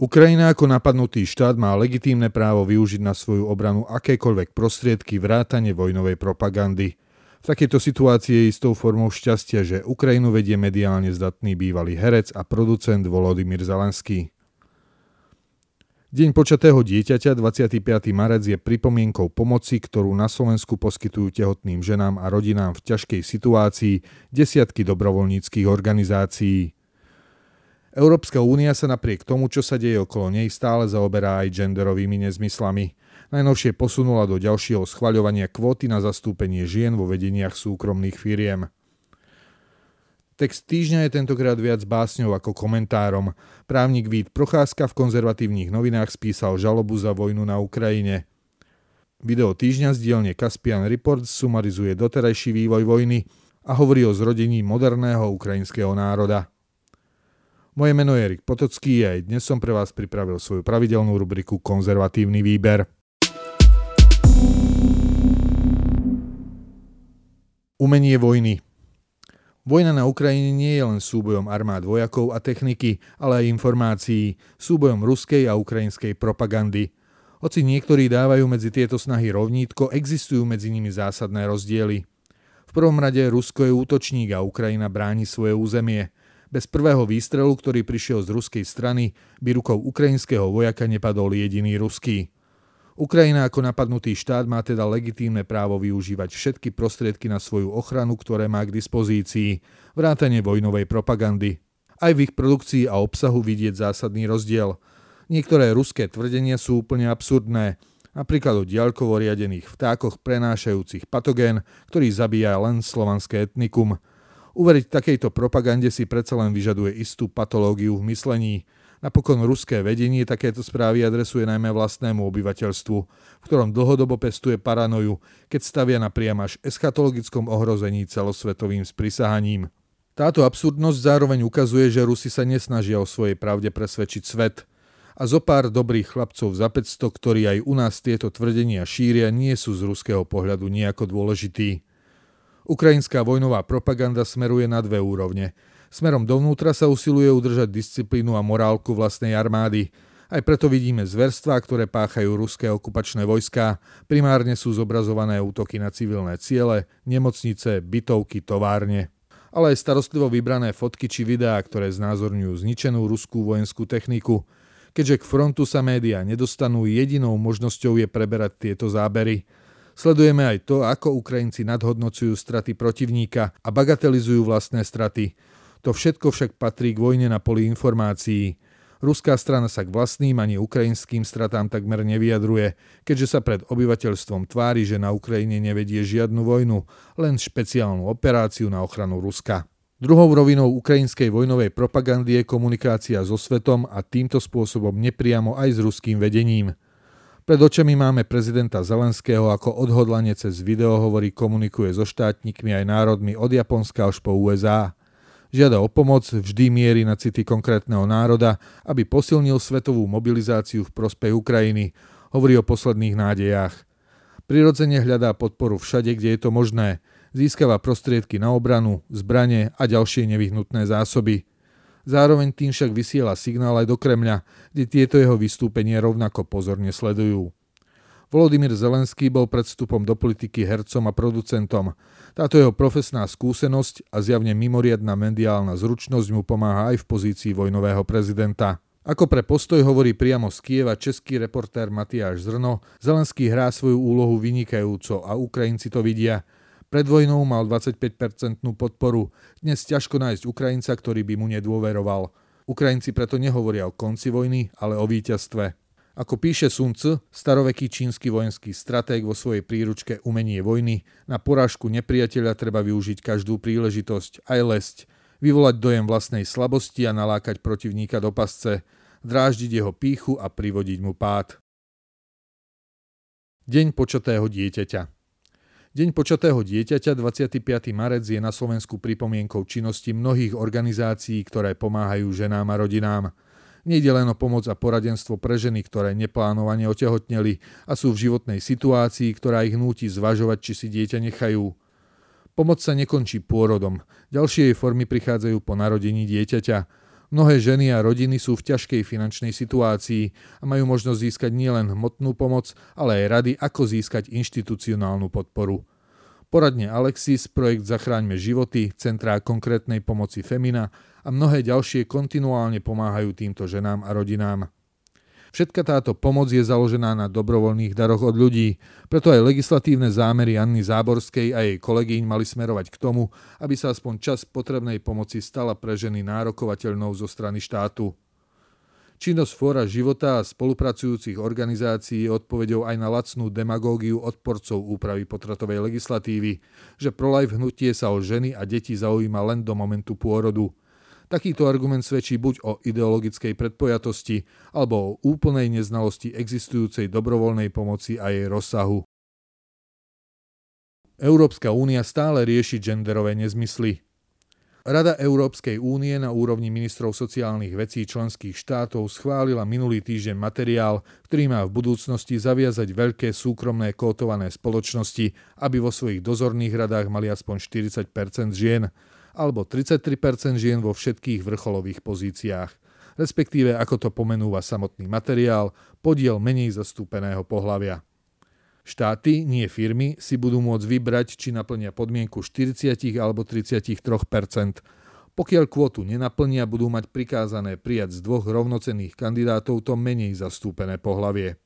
Ukrajina ako napadnutý štát má legitímne právo využiť na svoju obranu akékoľvek prostriedky vrátane vojnovej propagandy. V takejto situácii je istou formou šťastia, že Ukrajinu vedie mediálne zdatný bývalý herec a producent Volodymyr Zelenský. Deň počatého dieťaťa 25. marec je pripomienkou pomoci, ktorú na Slovensku poskytujú tehotným ženám a rodinám v ťažkej situácii desiatky dobrovoľníckých organizácií. Európska únia sa napriek tomu, čo sa deje okolo nej, stále zaoberá aj genderovými nezmyslami. Najnovšie posunula do ďalšieho schvaľovania kvóty na zastúpenie žien vo vedeniach súkromných firiem. Text týždňa je tentokrát viac básňou ako komentárom. Právnik Vít Procházka v konzervatívnych novinách spísal žalobu za vojnu na Ukrajine. Video týždňa z dielne Caspian Reports sumarizuje doterajší vývoj vojny a hovorí o zrodení moderného ukrajinského národa. Moje meno je Erik Potocký a aj dnes som pre vás pripravil svoju pravidelnú rubriku Konzervatívny výber. Umenie vojny Vojna na Ukrajine nie je len súbojom armád vojakov a techniky, ale aj informácií, súbojom ruskej a ukrajinskej propagandy. Hoci niektorí dávajú medzi tieto snahy rovnítko, existujú medzi nimi zásadné rozdiely. V prvom rade Rusko je útočník a Ukrajina bráni svoje územie – bez prvého výstrelu, ktorý prišiel z ruskej strany, by rukou ukrajinského vojaka nepadol jediný ruský. Ukrajina ako napadnutý štát má teda legitímne právo využívať všetky prostriedky na svoju ochranu, ktoré má k dispozícii, vrátane vojnovej propagandy. Aj v ich produkcii a obsahu vidieť zásadný rozdiel. Niektoré ruské tvrdenia sú úplne absurdné, napríklad o diaľkovo riadených vtákoch prenášajúcich patogén, ktorý zabíja len slovanské etnikum – Uveriť takejto propagande si predsa len vyžaduje istú patológiu v myslení. Napokon ruské vedenie takéto správy adresuje najmä vlastnému obyvateľstvu, v ktorom dlhodobo pestuje paranoju, keď stavia na priam až eschatologickom ohrození celosvetovým sprisahaním. Táto absurdnosť zároveň ukazuje, že Rusi sa nesnažia o svojej pravde presvedčiť svet. A zo pár dobrých chlapcov za 500, ktorí aj u nás tieto tvrdenia šíria, nie sú z ruského pohľadu nejako dôležití. Ukrajinská vojnová propaganda smeruje na dve úrovne. Smerom dovnútra sa usiluje udržať disciplínu a morálku vlastnej armády. Aj preto vidíme zverstvá, ktoré páchajú ruské okupačné vojská. Primárne sú zobrazované útoky na civilné ciele, nemocnice, bytovky, továrne. Ale aj starostlivo vybrané fotky či videá, ktoré znázorňujú zničenú ruskú vojenskú techniku. Keďže k frontu sa médiá nedostanú, jedinou možnosťou je preberať tieto zábery – Sledujeme aj to, ako Ukrajinci nadhodnocujú straty protivníka a bagatelizujú vlastné straty. To všetko však patrí k vojne na poli informácií. Ruská strana sa k vlastným ani ukrajinským stratám takmer nevyjadruje, keďže sa pred obyvateľstvom tvári, že na Ukrajine nevedie žiadnu vojnu, len špeciálnu operáciu na ochranu Ruska. Druhou rovinou ukrajinskej vojnovej propagandy je komunikácia so svetom a týmto spôsobom nepriamo aj s ruským vedením. Pred očami máme prezidenta Zelenského, ako odhodlanie cez videohovory komunikuje so štátnikmi aj národmi od Japonska až po USA. Žiada o pomoc, vždy mierí na city konkrétneho národa, aby posilnil svetovú mobilizáciu v prospech Ukrajiny. Hovorí o posledných nádejách. Prirodzene hľadá podporu všade, kde je to možné. Získava prostriedky na obranu, zbranie a ďalšie nevyhnutné zásoby – Zároveň tým však vysiela signál aj do Kremľa, kde tieto jeho vystúpenie rovnako pozorne sledujú. Volodymyr Zelenský bol pred vstupom do politiky hercom a producentom. Táto jeho profesná skúsenosť a zjavne mimoriadná mediálna zručnosť mu pomáha aj v pozícii vojnového prezidenta. Ako pre postoj hovorí priamo z Kieva český reportér Matiáš Zrno, Zelenský hrá svoju úlohu vynikajúco a Ukrajinci to vidia – pred vojnou mal 25-percentnú podporu. Dnes ťažko nájsť Ukrajinca, ktorý by mu nedôveroval. Ukrajinci preto nehovoria o konci vojny, ale o víťazstve. Ako píše Sun Tzu, staroveký čínsky vojenský stratég vo svojej príručke Umenie vojny, na porážku nepriateľa treba využiť každú príležitosť, aj lesť, vyvolať dojem vlastnej slabosti a nalákať protivníka do pasce, dráždiť jeho píchu a privodiť mu pád. Deň počatého dieťaťa Deň počatého dieťaťa 25. marec je na Slovensku pripomienkou činnosti mnohých organizácií, ktoré pomáhajú ženám a rodinám. Nejde len o pomoc a poradenstvo pre ženy, ktoré neplánovane otehotneli a sú v životnej situácii, ktorá ich núti zvažovať, či si dieťa nechajú. Pomoc sa nekončí pôrodom. Ďalšie jej formy prichádzajú po narodení dieťaťa. Mnohé ženy a rodiny sú v ťažkej finančnej situácii a majú možnosť získať nielen hmotnú pomoc, ale aj rady, ako získať inštitucionálnu podporu. Poradne Alexis, projekt Zachráňme životy, centrá konkrétnej pomoci Femina a mnohé ďalšie kontinuálne pomáhajú týmto ženám a rodinám. Všetka táto pomoc je založená na dobrovoľných daroch od ľudí, preto aj legislatívne zámery Anny Záborskej a jej kolegyň mali smerovať k tomu, aby sa aspoň čas potrebnej pomoci stala pre ženy nárokovateľnou zo strany štátu. Činnosť Fóra života a spolupracujúcich organizácií je odpovedou aj na lacnú demagógiu odporcov úpravy potratovej legislatívy, že pro-life hnutie sa o ženy a deti zaujíma len do momentu pôrodu – Takýto argument svedčí buď o ideologickej predpojatosti, alebo o úplnej neznalosti existujúcej dobrovoľnej pomoci a jej rozsahu. Európska únia stále rieši genderové nezmysly. Rada Európskej únie na úrovni ministrov sociálnych vecí členských štátov schválila minulý týždeň materiál, ktorý má v budúcnosti zaviazať veľké súkromné kótované spoločnosti, aby vo svojich dozorných radách mali aspoň 40% žien alebo 33% žien vo všetkých vrcholových pozíciách, respektíve ako to pomenúva samotný materiál, podiel menej zastúpeného pohlavia. Štáty, nie firmy, si budú môcť vybrať, či naplnia podmienku 40 alebo 33% Pokiaľ kvótu nenaplnia, budú mať prikázané prijať z dvoch rovnocenných kandidátov to menej zastúpené pohlavie.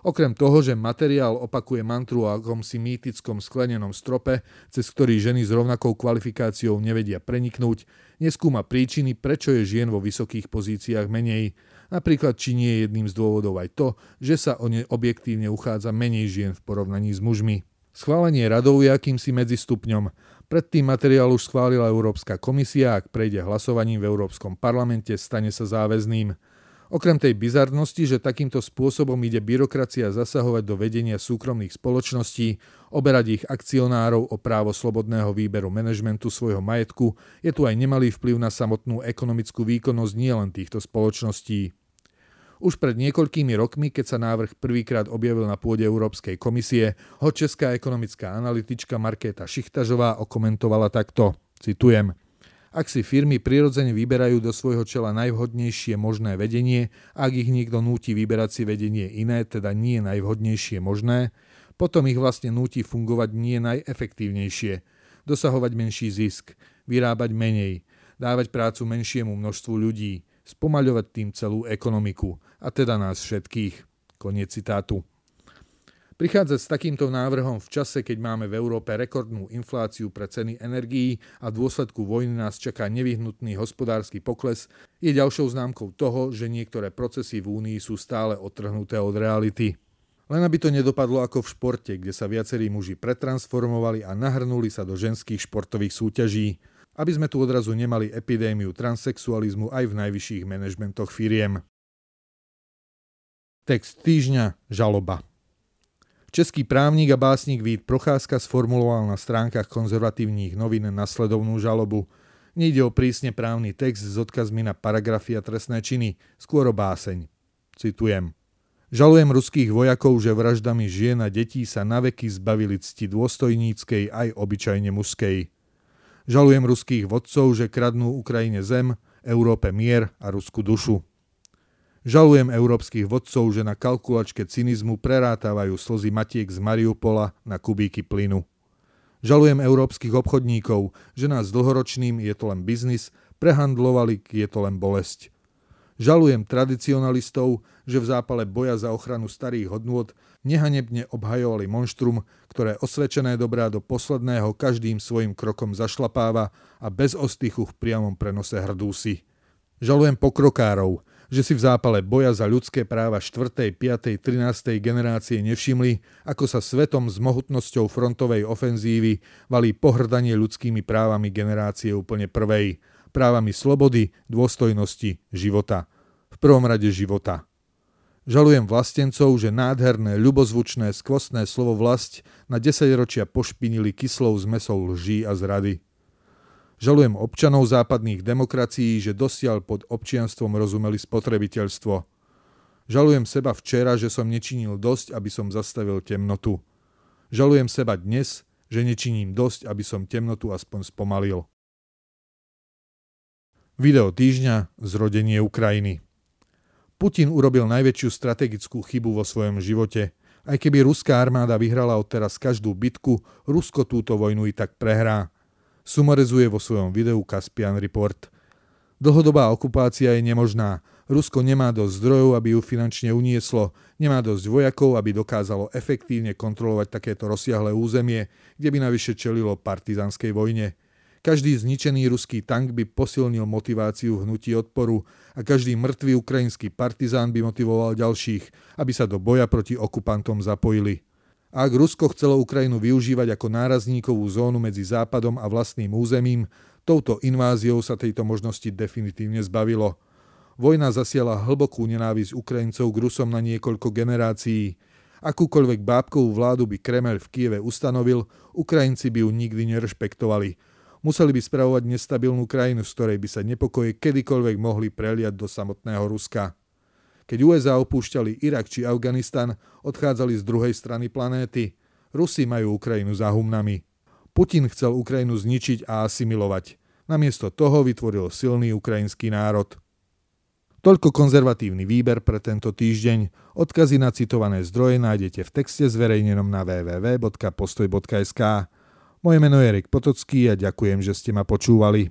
Okrem toho, že materiál opakuje mantru o akomsi mýtickom sklenenom strope, cez ktorý ženy s rovnakou kvalifikáciou nevedia preniknúť, neskúma príčiny, prečo je žien vo vysokých pozíciách menej. Napríklad, či nie je jedným z dôvodov aj to, že sa o ne objektívne uchádza menej žien v porovnaní s mužmi. Schválenie radov je akýmsi medzistupňom. Predtým materiál už schválila Európska komisia a ak prejde hlasovaním v Európskom parlamente, stane sa záväzným. Okrem tej bizarnosti, že takýmto spôsobom ide byrokracia zasahovať do vedenia súkromných spoločností, oberať ich akcionárov o právo slobodného výberu manažmentu svojho majetku, je tu aj nemalý vplyv na samotnú ekonomickú výkonnosť nielen týchto spoločností. Už pred niekoľkými rokmi, keď sa návrh prvýkrát objavil na pôde Európskej komisie, ho česká ekonomická analytička Markéta Šichtažová okomentovala takto, citujem – ak si firmy prirodzene vyberajú do svojho čela najvhodnejšie možné vedenie, ak ich niekto núti vyberať si vedenie iné, teda nie najvhodnejšie možné, potom ich vlastne núti fungovať nie najefektívnejšie, dosahovať menší zisk, vyrábať menej, dávať prácu menšiemu množstvu ľudí, spomaľovať tým celú ekonomiku, a teda nás všetkých. Koniec citátu. Prichádzať s takýmto návrhom v čase, keď máme v Európe rekordnú infláciu pre ceny energií a v dôsledku vojny nás čaká nevyhnutný hospodársky pokles, je ďalšou známkou toho, že niektoré procesy v Únii sú stále otrhnuté od reality. Len aby to nedopadlo ako v športe, kde sa viacerí muži pretransformovali a nahrnuli sa do ženských športových súťaží, aby sme tu odrazu nemali epidémiu transexualizmu aj v najvyšších manažmentoch firiem. Text týždňa Žaloba Český právnik a básnik Vít Procházka sformuloval na stránkach konzervatívnych novín nasledovnú žalobu. Nejde o prísne právny text s odkazmi na paragrafy a trestné činy, skôr o báseň. Citujem. Žalujem ruských vojakov, že vraždami žien a detí sa naveky zbavili cti dôstojníckej aj obyčajne mužskej. Žalujem ruských vodcov, že kradnú Ukrajine zem, Európe mier a Rusku dušu. Žalujem európskych vodcov, že na kalkulačke cynizmu prerátávajú slzy matiek z Mariupola na kubíky plynu. Žalujem európskych obchodníkov, že nás dlhoročným je to len biznis, prehandlovali, je to len bolesť. Žalujem tradicionalistov, že v zápale boja za ochranu starých hodnôt nehanebne obhajovali monštrum, ktoré osvedčené dobrá do posledného každým svojim krokom zašlapáva a bez ostychu v priamom prenose hrdúsi. Žalujem pokrokárov, že si v zápale boja za ľudské práva 4., 5., 13. generácie nevšimli, ako sa svetom s mohutnosťou frontovej ofenzívy valí pohrdanie ľudskými právami generácie úplne prvej, právami slobody, dôstojnosti, života. V prvom rade života. Žalujem vlastencov, že nádherné, ľubozvučné, skvostné slovo vlast na 10 ročia pošpinili kyslou zmesou lží a zrady. Žalujem občanov západných demokracií, že dosiaľ pod občianstvom rozumeli spotrebiteľstvo. Žalujem seba včera, že som nečinil dosť, aby som zastavil temnotu. Žalujem seba dnes, že nečiním dosť, aby som temnotu aspoň spomalil. Video týždňa Zrodenie Ukrajiny. Putin urobil najväčšiu strategickú chybu vo svojom živote. Aj keby ruská armáda vyhrala odteraz každú bitku, Rusko túto vojnu i tak prehrá. Sumarizuje vo svojom videu Caspian Report. Dlhodobá okupácia je nemožná. Rusko nemá dosť zdrojov, aby ju finančne unieslo, nemá dosť vojakov, aby dokázalo efektívne kontrolovať takéto rozsiahle územie, kde by navyše čelilo partizanskej vojne. Každý zničený ruský tank by posilnil motiváciu hnutí odporu a každý mŕtvý ukrajinský partizán by motivoval ďalších, aby sa do boja proti okupantom zapojili. Ak Rusko chcelo Ukrajinu využívať ako nárazníkovú zónu medzi Západom a vlastným územím, touto inváziou sa tejto možnosti definitívne zbavilo. Vojna zasiela hlbokú nenávisť Ukrajincov k Rusom na niekoľko generácií. Akúkoľvek bábkovú vládu by Kremel v Kieve ustanovil, Ukrajinci by ju nikdy nerešpektovali – museli by spravovať nestabilnú krajinu, z ktorej by sa nepokoje kedykoľvek mohli preliať do samotného Ruska. Keď USA opúšťali Irak či Afganistan, odchádzali z druhej strany planéty. Rusi majú Ukrajinu za humnami. Putin chcel Ukrajinu zničiť a asimilovať. Namiesto toho vytvoril silný ukrajinský národ. Toľko konzervatívny výber pre tento týždeň. Odkazy na citované zdroje nájdete v texte zverejnenom na www.postoj.sk. Moje meno je Erik Potocký a ďakujem, že ste ma počúvali.